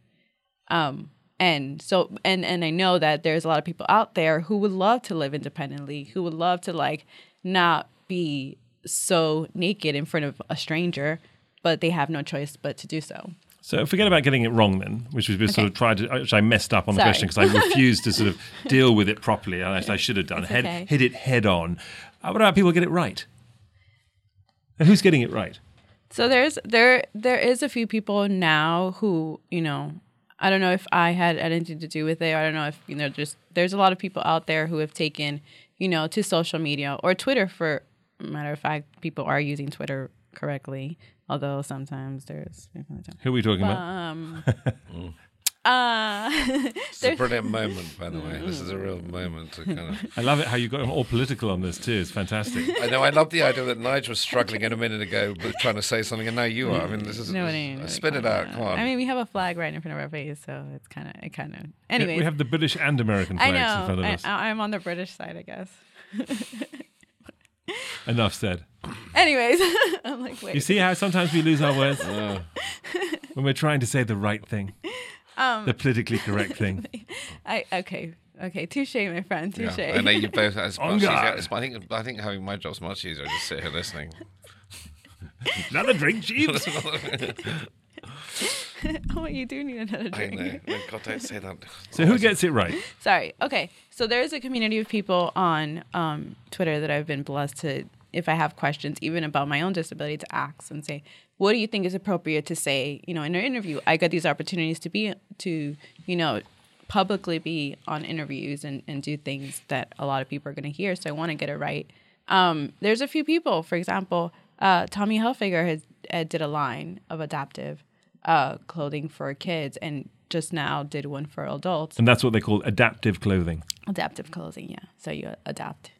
Um, and so and and I know that there's a lot of people out there who would love to live independently, who would love to like not be so naked in front of a stranger, but they have no choice but to do so. So forget about getting it wrong then, which was sort of tried to, which I messed up on the question because I refused to sort of deal with it properly, and I, I should have done. Head, okay. Hit it head on. Uh, what about people get it right? And who's getting it right? So there's there there is a few people now who you know I don't know if I had anything to do with it. I don't know if you know just there's a lot of people out there who have taken you know to social media or Twitter for matter of fact people are using Twitter correctly although sometimes there's Who are we talking about? Um, uh It's a brilliant moment, by the way. This is a real moment to kind of. I love it how you got all political on this too. It's fantastic. I know. I love the idea that Nigel was struggling in a minute ago, but trying to say something, and now you are. I mean, this is. no, it ain't really spit it out. Come on. I mean we have a flag right in front of our face so it's kind of it kind of Anyway, we have the British and American I flags in front of I, us. I- I'm on the British side I guess Enough said. Anyways, I'm like, wait. You see how sometimes we lose our words when we're trying to say the right thing, Um, the politically correct thing. I okay, okay. Touche, my friend. Touche. Yeah, I know you both. It's On much easier. I think. I think having my job's much easier. I just sit here listening. Another drink, Jeeves. oh, you do need another I drink. know. No, God, don't say that. So who gets it right? Sorry. Okay. So there is a community of people on um, Twitter that I've been blessed to, if I have questions, even about my own disability, to ask and say, what do you think is appropriate to say? You know, in an interview, I get these opportunities to be to, you know, publicly be on interviews and, and do things that a lot of people are going to hear. So I want to get it right. Um, there's a few people, for example, uh, Tommy Hilfiger has uh, did a line of adaptive uh, clothing for kids and just now did one for adults And that's what they call adaptive clothing. adaptive clothing yeah so you adapt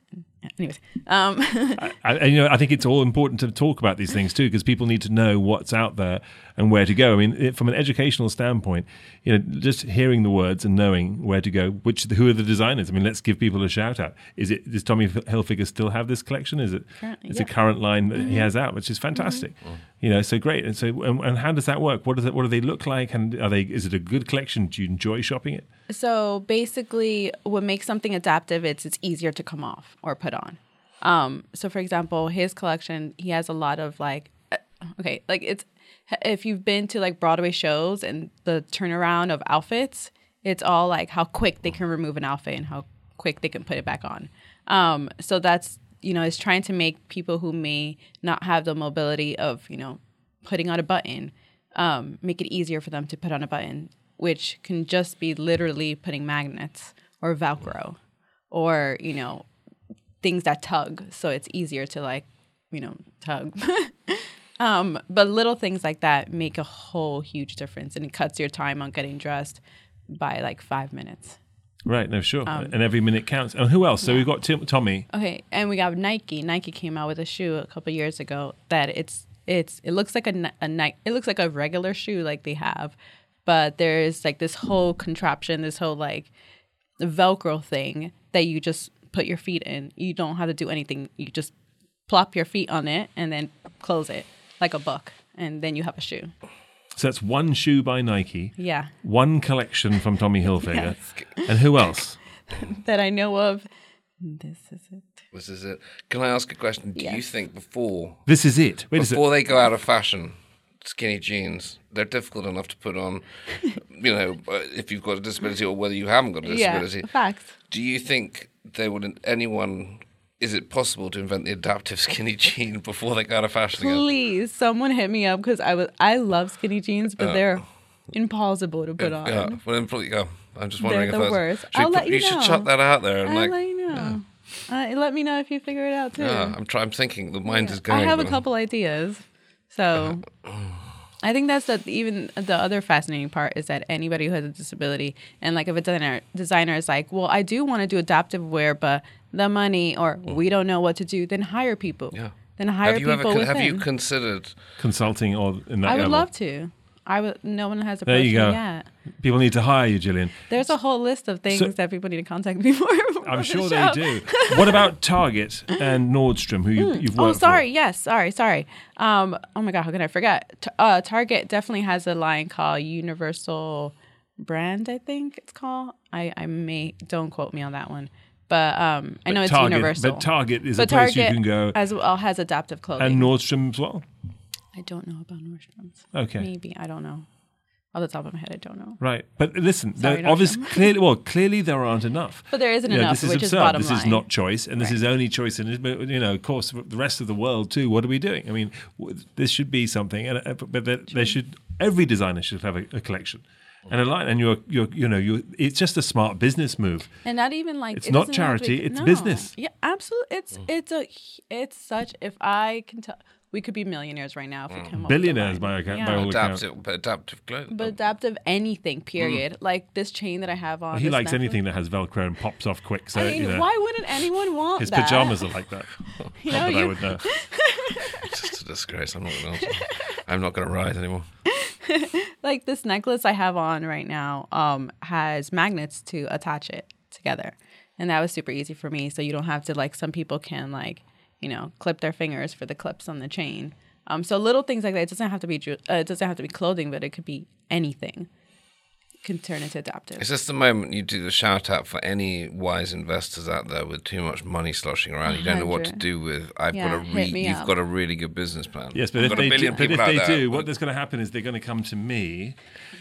anyways um I, I- you know, I think it's all important to talk about these things too, because people need to know what's out there and where to go. I mean, it, from an educational standpoint, you know, just hearing the words and knowing where to go. Which who are the designers? I mean, let's give people a shout out. Is it does Tommy Hilfiger still have this collection? Is it? Currently, it's yeah. a current line that he has out, which is fantastic. You know, so great. And so, and, and how does that work? What does it? What do they look like? And are they? Is it a good collection? Do you enjoy shopping it? so basically what makes something adaptive it's it's easier to come off or put on Um, so for example, his collection, he has a lot of like, uh, okay, like it's if you've been to like Broadway shows and the turnaround of outfits, it's all like how quick they can remove an outfit and how quick they can put it back on. Um, so that's you know, is trying to make people who may not have the mobility of you know putting on a button, um, make it easier for them to put on a button, which can just be literally putting magnets or Velcro or you know things that tug, so it's easier to like you know tug. um, but little things like that make a whole huge difference, and it cuts your time on getting dressed by like five minutes. Right, no, sure. Um, and every minute counts. And who else? So we've got Tim, Tommy. Okay, and we got Nike. Nike came out with a shoe a couple years ago that it's it's it looks like a a Nike. It looks like a regular shoe like they have, but there's like this whole contraption, this whole like Velcro thing that you just put your feet in. You don't have to do anything. You just plop your feet on it and then close it like a book, and then you have a shoe. So that's one shoe by Nike, Yeah, one collection from Tommy Hilfiger. Yes. And who else? that I know of. This is it. This is it. Can I ask a question? Do you think before This is it. Wait a second. before they go out of fashion, skinny jeans, they're difficult enough to put on, you know, uh, if you've got a disability or whether you haven't got a disability. Yeah, facts. Do you think they wouldn't anyone? Is it possible to invent the adaptive skinny jean before they go out of fashion again? Please, someone hit me up because I was I love skinny jeans, but they're impossible to put on. Uh, Yeah, well, go. I'm just wondering They're if the that's. worst. Should I'll let put- you should chuck that out there and I'll like. let you know. Uh, let me know if you figure it out too. Yeah, I'm trying. I'm thinking the mind is going. I have a couple ideas, so I think that's the even the other fascinating part is that anybody who has a disability and like if a designer designer is like, well, I do want to do adaptive wear, but the money or mm. we don't know what to do, then hire people. Yeah. Then hire Have you people ever? within. Have you considered? Consulting or in that I would level. love to. I would. No one has There approached you me go. yet. People need to hire you, Gillian. There's a whole list of things So- that people need to contact me for. I'm sure the they do. what about Target and Nordstrom, who you, you've Oh, worked sorry. Yes, sorry, sorry. Um, oh my god, how can I forget? T- uh, Target definitely has a line called Universal Brand. I think it's called. I I may don't quote me on that one, but um, I know it's Target, universal. But Target is a place you can go. as well has adaptive clothing. And Nordstrom as well. I don't know about Nordstrom's. Okay. Maybe I don't know. Off the top of my head, I don't know. Right, but listen, Sorry, there- obviously, clearly, well, clearly there aren't enough. But there isn't You know, enough, this is which is absurd. bottom this is not choice, and this Right. is only choice. And you know, of course, the rest of the world too. What are we doing? I mean, w- this should be something, and uh, but there, there should every designer should have a, a collection and a line. And you're, you're, you know, you. It's just a smart business move. and not even like It's it not to be- charity, it's no. business. Yeah, absolutely. It's it's a it's such. If I can tell, we could be millionaires right now if we come up with a Billionaires line. by account- Yeah. by all accounts. Adaptive, but adaptive clothing. But adaptive anything, period. Like this chain that I have on. He likes necklace. anything that has Velcro and pops off quick. So I mean, you know, why wouldn't anyone want his that? pajamas are like that. You Not know, that I would know. It's just a disgrace. I'm not going to. I'm not going to rise anymore. like this necklace I have on right now um has magnets to attach it together. And that was super easy for me. So you don't have to like some people can like, you know, clip their fingers for the clips on the chain. Um so little things like that. It doesn't have to be ju- uh, it doesn't have to be clothing, but it could be anything. Can turn into adaptive. Is this the moment you do the shout out for any wise investors out there with too much money sloshing around? You don't know what to do with. I've Yeah, got a hit re- me you've up. got a really good business plan. Yes, but You've if got a they do, billion but if they there. do, what is going to happen is they're going to come to me,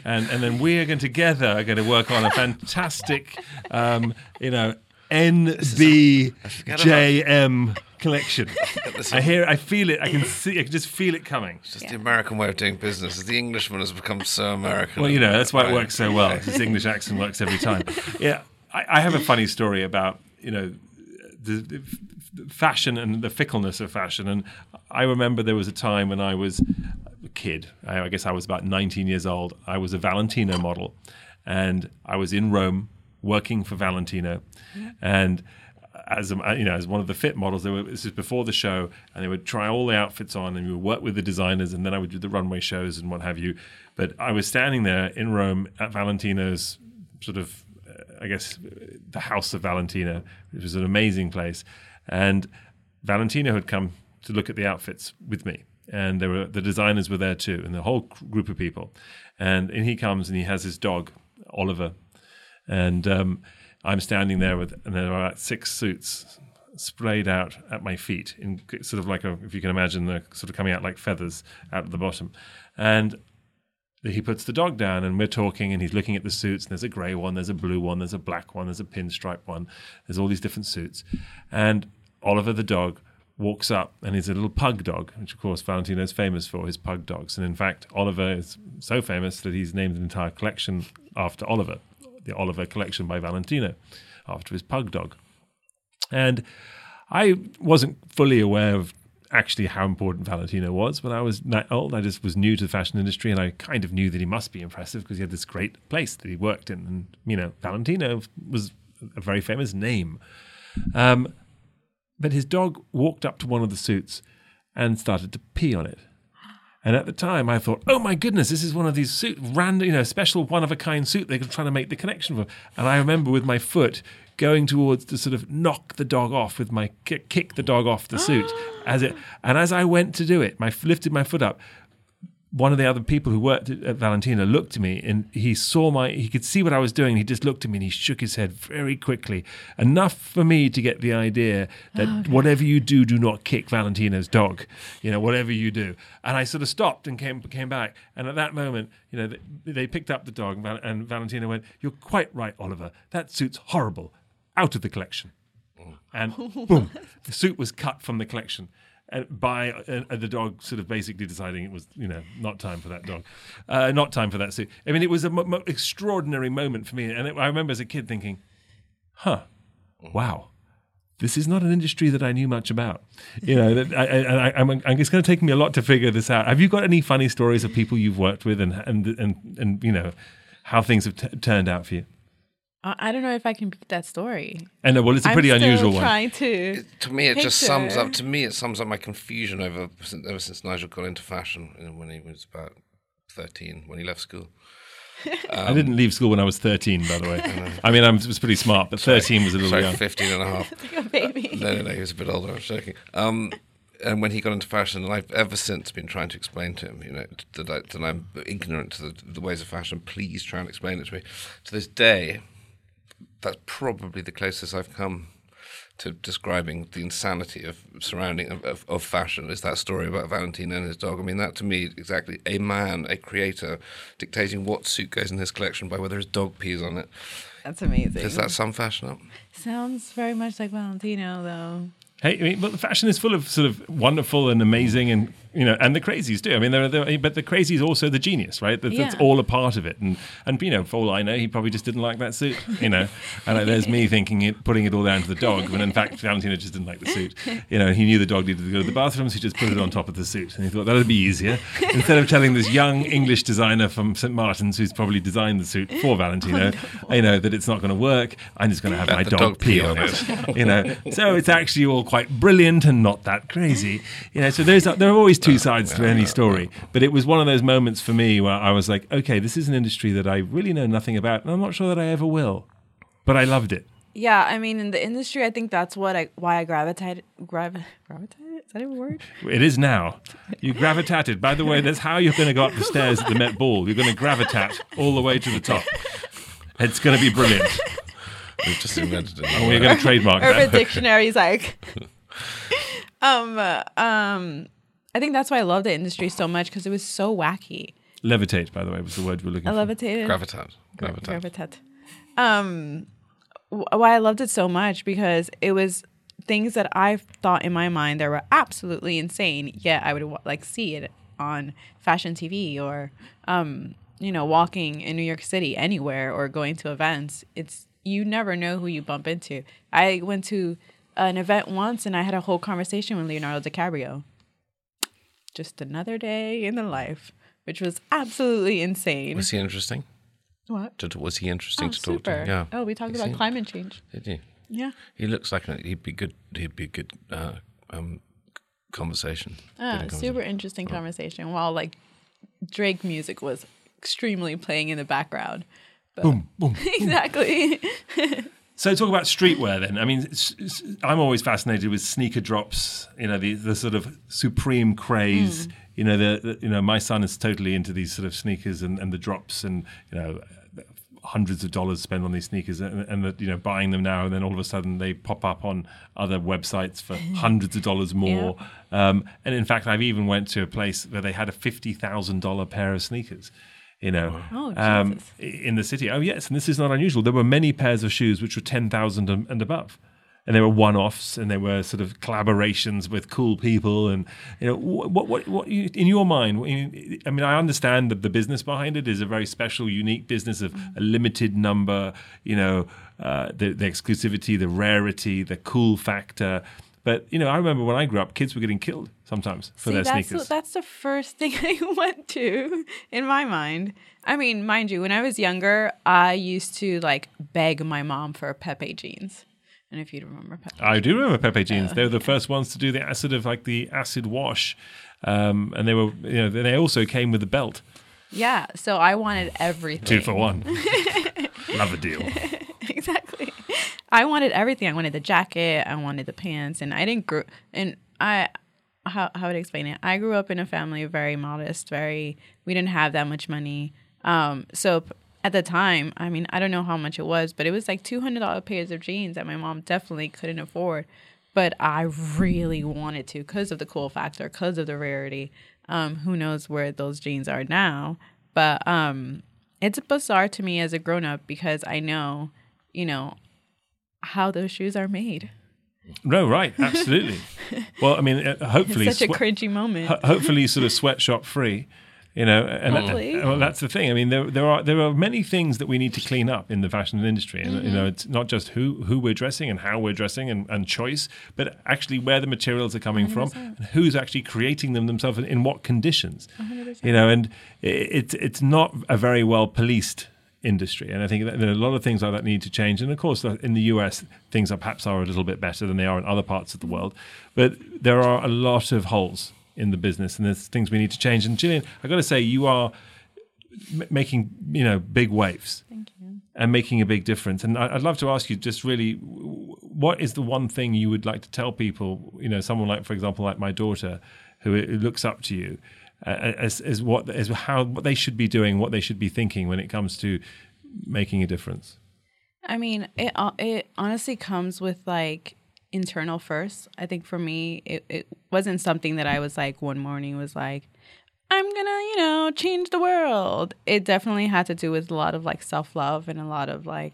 and and then we are going together are going to work on a fantastic, um, you know, NBJM collection. I hear, I feel it, I can see, I can just feel it coming. It's just the American way of doing business. The Englishman has become so American. Well, you know, that's why it works so well. His English accent works every time. Yeah, I, I have a funny story about you know the, the fashion and the fickleness of fashion. And I remember there was a time when I was a kid. I, I guess I was about 19 years old. I was a Valentino model, and I was in Rome working for Valentino, and as a, you know, as one of the fit models, they were, this is before the show, and they would try all the outfits on, and we would work with the designers, and then I would do the runway shows and what have you. But I was standing there in Rome at Valentino's sort of, uh, I guess, the house of Valentino, which was an amazing place, and Valentino had come to look at the outfits with me, and there were the designers were there too, and the whole group of people, and and he comes and he has his dog Oliver, and um, I'm standing there with, and there are six suits, sprayed out at my feet, in sort of like a, if you can imagine, the sort of coming out like feathers out at the bottom. And he puts the dog down and we're talking and he's looking at the suits and there's a grey one there's a blue one there's a black one there's a pinstripe one there's all these different suits. And oliver the dog walks up and he's a little pug dog which of course valentino is famous for his pug dogs. And in fact oliver is so famous that he's named an entire collection after oliver the oliver collection by valentino after his pug dog and i wasn't fully aware of actually how important Valentino was. When I was that old, I just was new to the fashion industry, and I kind of knew that he must be impressive because he had this great place that he worked in, and you know, Valentino was a very famous name. Um, but his dog walked up to one of the suits and started to pee on it. And at the time, I thought, "Oh my goodness, this is one of these suit random, you know, special one of a kind suit they're trying to make the connection for." And I remember with my foot going towards to sort of knock the dog off with my kick, kick the dog off the suit as it. And as I went to do it, my lifted my foot up one of the other people who worked at Valentino looked at me and he saw my he could see what I was doing. He just looked at me and he shook his head very quickly, enough for me to get the idea that Oh, okay. whatever you do, do not kick Valentino's dog. You know, whatever you do. And I sort of stopped and came came back. And at that moment, you know, they, they picked up the dog and, Val- and Valentino went, "You're quite right, Oliver. That suit's horrible. Out of the collection." and boom, the suit was cut from the collection. By uh, the dog sort of basically deciding it was you know not time for that dog, uh, not time for that suit. I mean, it was an extraordinary moment for me, and it, I remember as a kid thinking, "Huh, wow." This is not an industry that I knew much about. You know, that I, I, I, I'm, it's going to take me a lot to figure this out. Have you got any funny stories of people you've worked with, and and and, and you know, how things have t- turned out for you? I I don't know if I can beat that story. And uh, well, it's a pretty I'm still unusual one. Trying to. To me, it just sums up. To me, it sums up my confusion over ever since Nigel got into fashion when he was about thirteen, when he left school. I didn't leave school when I was 13, by the way. I mean, I was pretty smart, but 13 was a little Sorry, young. 15 and a half. Like a baby. No, no, no, he was a bit older. I'm joking. Um, and when he got into fashion, and I've ever since been trying to explain to him, you know, that, I, that I'm ignorant to the, the ways of fashion. Please try and explain it to me. To this day, that's probably the closest I've come to describing the insanity of surrounding of, of, of fashion. Is that story about Valentino and his dog? I mean, that to me exactly a man, a creator, dictating what suit goes in his collection by whether his dog pees on it. That's amazing. Does that sum fashion up? Sounds very much like Valentino, though. Hey, I mean, but the fashion is full of sort of wonderful and amazing, and you know, and the crazies too. I mean, there are, there, but the crazy is also the genius, right? That, That's all a part of it. And and you know, for all I know, he probably just didn't like that suit. You know, and uh, there's me thinking it, putting it all down to the dog, when in fact Valentino just didn't like the suit. You know, he knew the dog needed to go to the bathroom, so he just put it on top of the suit, and he thought that'd be easier instead of telling this young English designer from St Martin's who's probably designed the suit for Valentino, you know, that it's not going to work. I'm just going to have Let my dog, dog pee pee on on it. you know, so it's actually all quite brilliant and not that crazy. You know, so there's there are always two sides to any story. But it was one of those moments for me where I was like, okay, this is an industry that I really know nothing about, and I'm not sure that I ever will. But I loved it. Yeah, I mean, in the industry, I think that's what I why I gravitated. Gravi- gravitated? Is that a word? It is now. You gravitated. By the way, that's how you're going to go up the stairs at the Met Ball. You're going to gravitate all the way to the top. It's going to be brilliant. We've just invented it. And we're going to trademark Urban that. Dictionary's like. um, uh, um, I think that's why I love the industry so much because it was so wacky. Levitate, by the way, was the word we were looking I for. levitated. Gravitas. Gra- Gravitas. gravitat. Um, why I loved it so much because it was things that I thought in my mind that were absolutely insane. Yet I would like see it on fashion TV or, um, you know, walking in New York City anywhere or going to events. It's you never know who you bump into. I went to an event once and I had a whole conversation with Leonardo DiCaprio. Just another day in the life, which was absolutely insane. Was he interesting? what? Did- Was he interesting Oh, to talk super. to? Yeah. Oh, we talked He about climate change. Did you? Yeah. He looks like a, he'd be good. He'd be a good uh, um, conversation. Ah, super interesting conversation. While like Drake music was extremely playing in the background. But Boom, boom. exactly. So talk about streetwear then. I mean, I'm always fascinated with sneaker drops. You know, the the sort of supreme craze. You know, the, the you know my son is totally into these sort of sneakers and, and the drops and you know hundreds of dollars spent on these sneakers and, and that you know buying them now and then all of a sudden they pop up on other websites for hundreds of dollars more um, and in fact i've even went to a place where they had a $50000 pair of sneakers you know Oh, um, in the city. Oh yes and this is not unusual. There were many pairs of shoes which were 10000 and and above. And they were one-offs and they were sort of collaborations with cool people and you know what what what, what you, in your mind i mean i understand that the business behind it is a very special unique business of a limited number you know uh, the, the exclusivity the rarity the cool factor but you know i remember when i grew up kids were getting killed sometimes for See, their that's sneakers that's the first thing I went to in my mind. I mean, mind you, when I was younger, I used to like beg my mom for Pepe jeans. And if you remember Pepe, I do remember Pepe jeans. they were the first ones to do the acid of like the acid wash, um, and they were you know they also came with a belt, yeah. So I wanted everything. two for one. Love a deal. exactly. I wanted everything. I wanted the jacket. I wanted the pants, and I didn't grow. And I, how how would I explain it? I grew up in a family very modest. Very, we didn't have that much money. Um, so at the time, I mean, I don't know how much it was, but it was like two hundred dollar pairs of jeans that my mom definitely couldn't afford. But I really wanted to because of the cool factor, because of the rarity. Um, who knows where those jeans are now? But um, it's bizarre to me as a grown up because I know, you know, how those shoes are made. No, right, absolutely. well, I mean, uh, hopefully, It's such a swe- cringy moment. ho- hopefully, sort of sweatshop free. You know, and Hopefully. well, that's the thing. I mean, there, there are there are many things that we need to clean up in the fashion industry, and you know, it's not just who who we're dressing and how we're dressing and, and choice, but actually where the materials are coming from and who's actually creating them themselves and in what conditions. You know, and i- it's it's not a very well policed industry, and I think that there are a lot of things like that need to change. And of course, uh, in the US, things are perhaps are a little bit better than they are in other parts of the world, but there are a lot of holes in the business, and there's things we need to change. And Gillian, I've got to say, you are m- making you know big waves Thank you. and making a big difference. And I- I'd love to ask you just really, what is the one thing you would like to tell people? You know, someone like, for example, like my daughter, who looks up to you, as as what as how what they should be doing, what they should be thinking when it comes to making a difference. I mean, it uh, it honestly comes with like internal first. I think for me, it, it wasn't something that I was like one morning was like, I'm gonna, you know, change the world. It definitely had to do with a lot of like self love and a lot of like,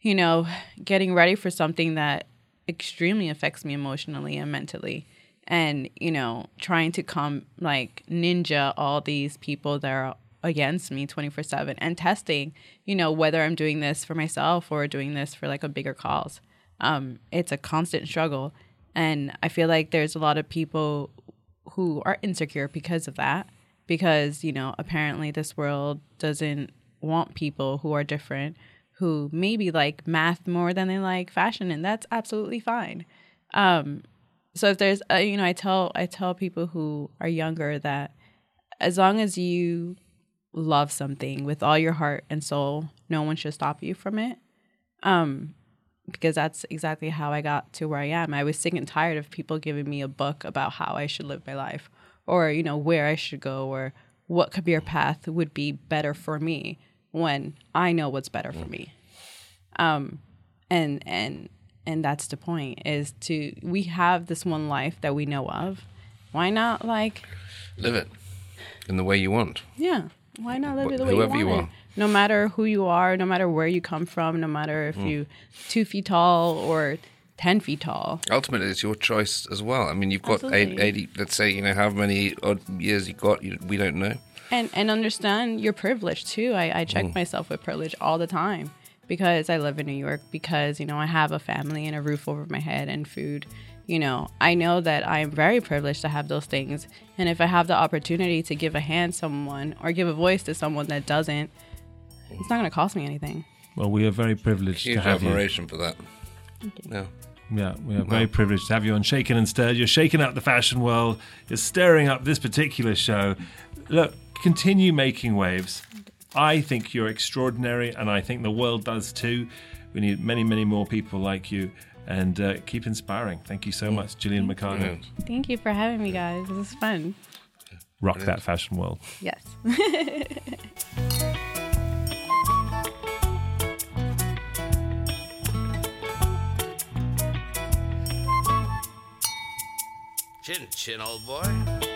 you know, getting ready for something that extremely affects me emotionally and mentally. And, you know, trying to come like ninja all these people that are against me 24 7 and testing, you know, whether I'm doing this for myself or doing this for like a bigger cause. Um, it's a constant struggle. And I feel like there's a lot of people who are insecure because of that. Because, you know, apparently this world doesn't want people who are different, who maybe like math more than they like fashion, and that's absolutely fine. Um, so if there's, uh, you know, I tell I tell people who are younger that as long as you love something with all your heart and soul, no one should stop you from it. Um, because that's exactly how I got to where I am. I was sick and tired of people giving me a book about how I should live my life or, you know, where I should go or what career path would be better for me when I know what's better for me. Um, and and and that's the point is to we have this one life that we know of. Why not like Live it in the way you want. yeah. Why not live Wh- it the way you want, you it? are. No matter who you are, no matter where you come from, no matter if mm. you two feet tall or ten feet tall. Ultimately, it's your choice as well. I mean, you've got eight, 80, let's say, you know, how many odd years you got, you, we don't know. and and understand your privilege too. I, I check mm. myself with privilege all the time because I live in New York because you know I have a family and a roof over my head and food. You know, I know that I am very privileged to have those things, and if I have the opportunity to give a hand to someone or give a voice to someone that doesn't, it's not going to cost me anything. Well, we are very privileged Huge to have you. admiration for that. Yeah. Yeah, we are very privileged to have you on Shaken and Stirred. You're shaking up the fashion world. You're stirring up this particular show. Look, continue making waves. I think you're extraordinary, and I think the world does too. We need many, many more people like you. And uh, keep inspiring. Thank you so mm. much, Gillian Mercado. Thank you for having me, guys. This is fun. Rock that fashion world. Yes. chin, chin, old boy.